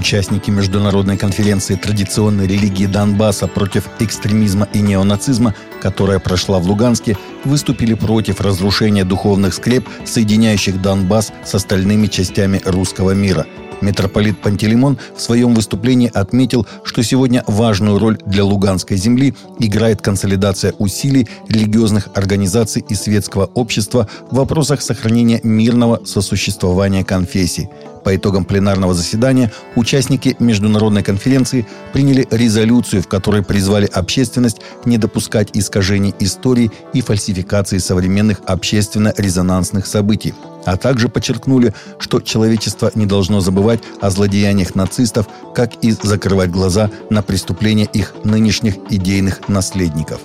Участники международной конференции традиционной религии Донбасса против экстремизма и неонацизма, которая прошла в Луганске, выступили против разрушения духовных скреп, соединяющих Донбасс с остальными частями русского мира – Митрополит Пантелеймон в своем выступлении отметил, что сегодня важную роль для Луганской земли играет консолидация усилий религиозных организаций и светского общества в вопросах сохранения мирного сосуществования конфессий. По итогам пленарного заседания участники международной конференции приняли резолюцию, в которой призвали общественность не допускать искажений истории и фальсификации современных общественно-резонансных событий а также подчеркнули, что человечество не должно забывать о злодеяниях нацистов, как и закрывать глаза на преступления их нынешних идейных наследников.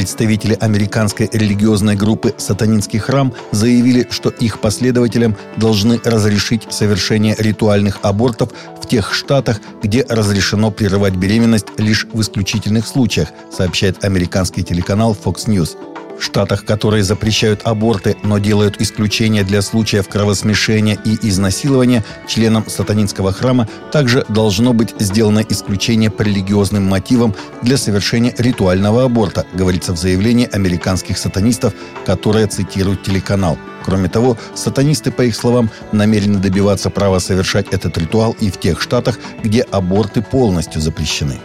Представители американской религиозной группы «Сатанинский храм» заявили, что их последователям должны разрешить совершение ритуальных абортов в тех штатах, где разрешено прерывать беременность лишь в исключительных случаях, сообщает американский телеканал Fox News – в штатах, которые запрещают аборты, но делают исключения для случаев кровосмешения и изнасилования, членам сатанинского храма также должно быть сделано исключение по религиозным мотивам для совершения ритуального аборта, говорится в заявлении американских сатанистов, которое цитирует телеканал. Кроме того, сатанисты, по их словам, намерены добиваться права совершать этот ритуал и в тех штатах, где аборты полностью запрещены.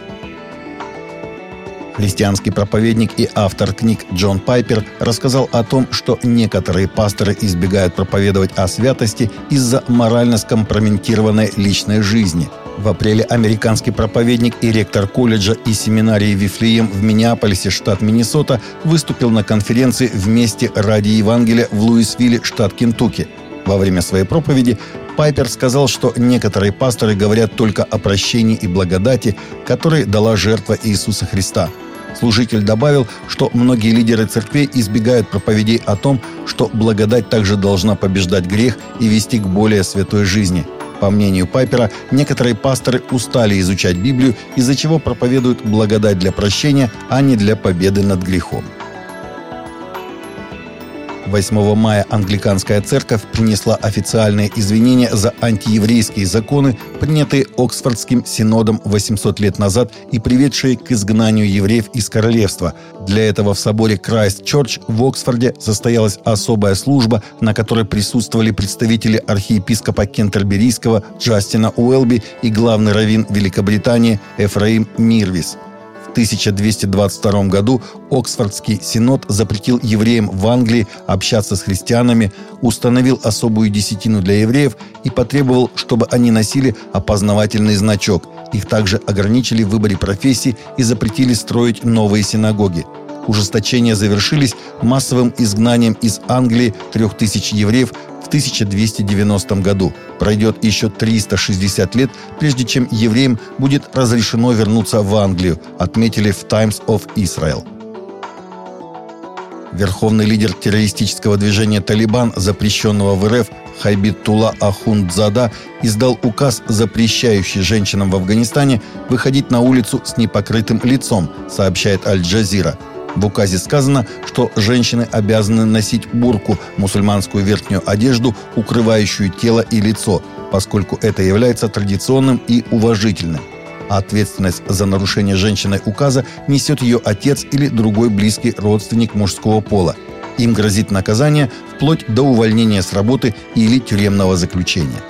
Христианский проповедник и автор книг Джон Пайпер рассказал о том, что некоторые пасторы избегают проповедовать о святости из-за морально скомпрометированной личной жизни. В апреле американский проповедник и ректор колледжа и семинарии Вифлеем в Миннеаполисе, штат Миннесота, выступил на конференции «Вместе ради Евангелия» в Луисвилле, штат Кентукки. Во время своей проповеди Пайпер сказал, что некоторые пасторы говорят только о прощении и благодати, которые дала жертва Иисуса Христа – Служитель добавил, что многие лидеры церквей избегают проповедей о том, что благодать также должна побеждать грех и вести к более святой жизни. По мнению Пайпера, некоторые пасторы устали изучать Библию, из-за чего проповедуют благодать для прощения, а не для победы над грехом. 8 мая англиканская церковь принесла официальные извинения за антиеврейские законы, принятые Оксфордским синодом 800 лет назад и приведшие к изгнанию евреев из королевства. Для этого в соборе Крайст-Чорч в Оксфорде состоялась особая служба, на которой присутствовали представители архиепископа Кентерберийского Джастина Уэлби и главный раввин Великобритании Эфраим Мирвис – 1222 году Оксфордский синод запретил евреям в Англии общаться с христианами, установил особую десятину для евреев и потребовал, чтобы они носили опознавательный значок. Их также ограничили в выборе профессий и запретили строить новые синагоги. Ужесточения завершились массовым изгнанием из Англии трех тысяч евреев в 1290 году. Пройдет еще 360 лет, прежде чем евреям будет разрешено вернуться в Англию, отметили в Times of Israel. Верховный лидер террористического движения «Талибан», запрещенного в РФ, Хайбитула Ахундзада, издал указ, запрещающий женщинам в Афганистане выходить на улицу с непокрытым лицом, сообщает Аль-Джазира – в указе сказано, что женщины обязаны носить бурку, мусульманскую верхнюю одежду, укрывающую тело и лицо, поскольку это является традиционным и уважительным. А ответственность за нарушение женщиной указа несет ее отец или другой близкий родственник мужского пола. Им грозит наказание вплоть до увольнения с работы или тюремного заключения.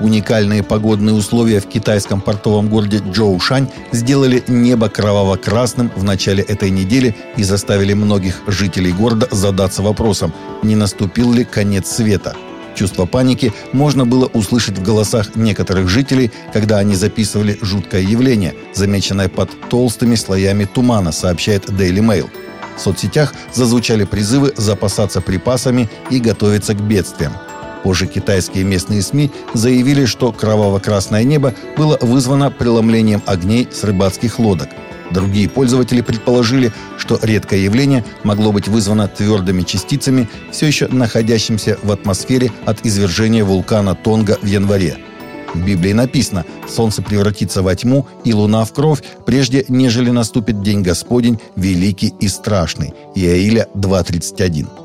Уникальные погодные условия в китайском портовом городе Джоушань сделали небо кроваво-красным в начале этой недели и заставили многих жителей города задаться вопросом, не наступил ли конец света. Чувство паники можно было услышать в голосах некоторых жителей, когда они записывали жуткое явление, замеченное под толстыми слоями тумана, сообщает Daily Mail. В соцсетях зазвучали призывы запасаться припасами и готовиться к бедствиям. Позже китайские местные СМИ заявили, что кроваво-красное небо было вызвано преломлением огней с рыбацких лодок. Другие пользователи предположили, что редкое явление могло быть вызвано твердыми частицами, все еще находящимися в атмосфере от извержения вулкана Тонга в январе. В Библии написано «Солнце превратится во тьму и луна в кровь, прежде нежели наступит день Господень, великий и страшный». Иаиля 2.31.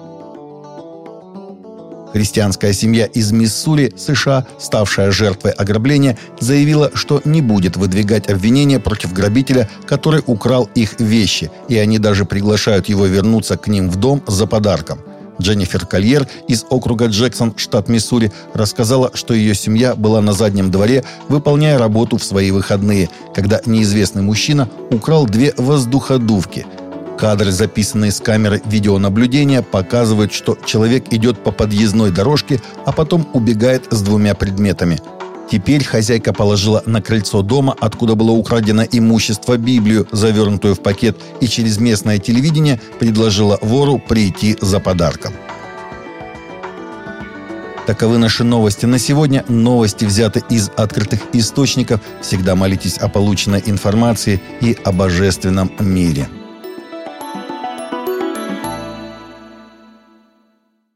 Христианская семья из Миссури, США, ставшая жертвой ограбления, заявила, что не будет выдвигать обвинения против грабителя, который украл их вещи, и они даже приглашают его вернуться к ним в дом за подарком. Дженнифер Кольер из округа Джексон, штат Миссури, рассказала, что ее семья была на заднем дворе, выполняя работу в свои выходные, когда неизвестный мужчина украл две воздуходувки – Кадры, записанные с камеры видеонаблюдения, показывают, что человек идет по подъездной дорожке, а потом убегает с двумя предметами. Теперь хозяйка положила на крыльцо дома, откуда было украдено имущество, Библию, завернутую в пакет, и через местное телевидение предложила вору прийти за подарком. Таковы наши новости на сегодня. Новости взяты из открытых источников. Всегда молитесь о полученной информации и о божественном мире.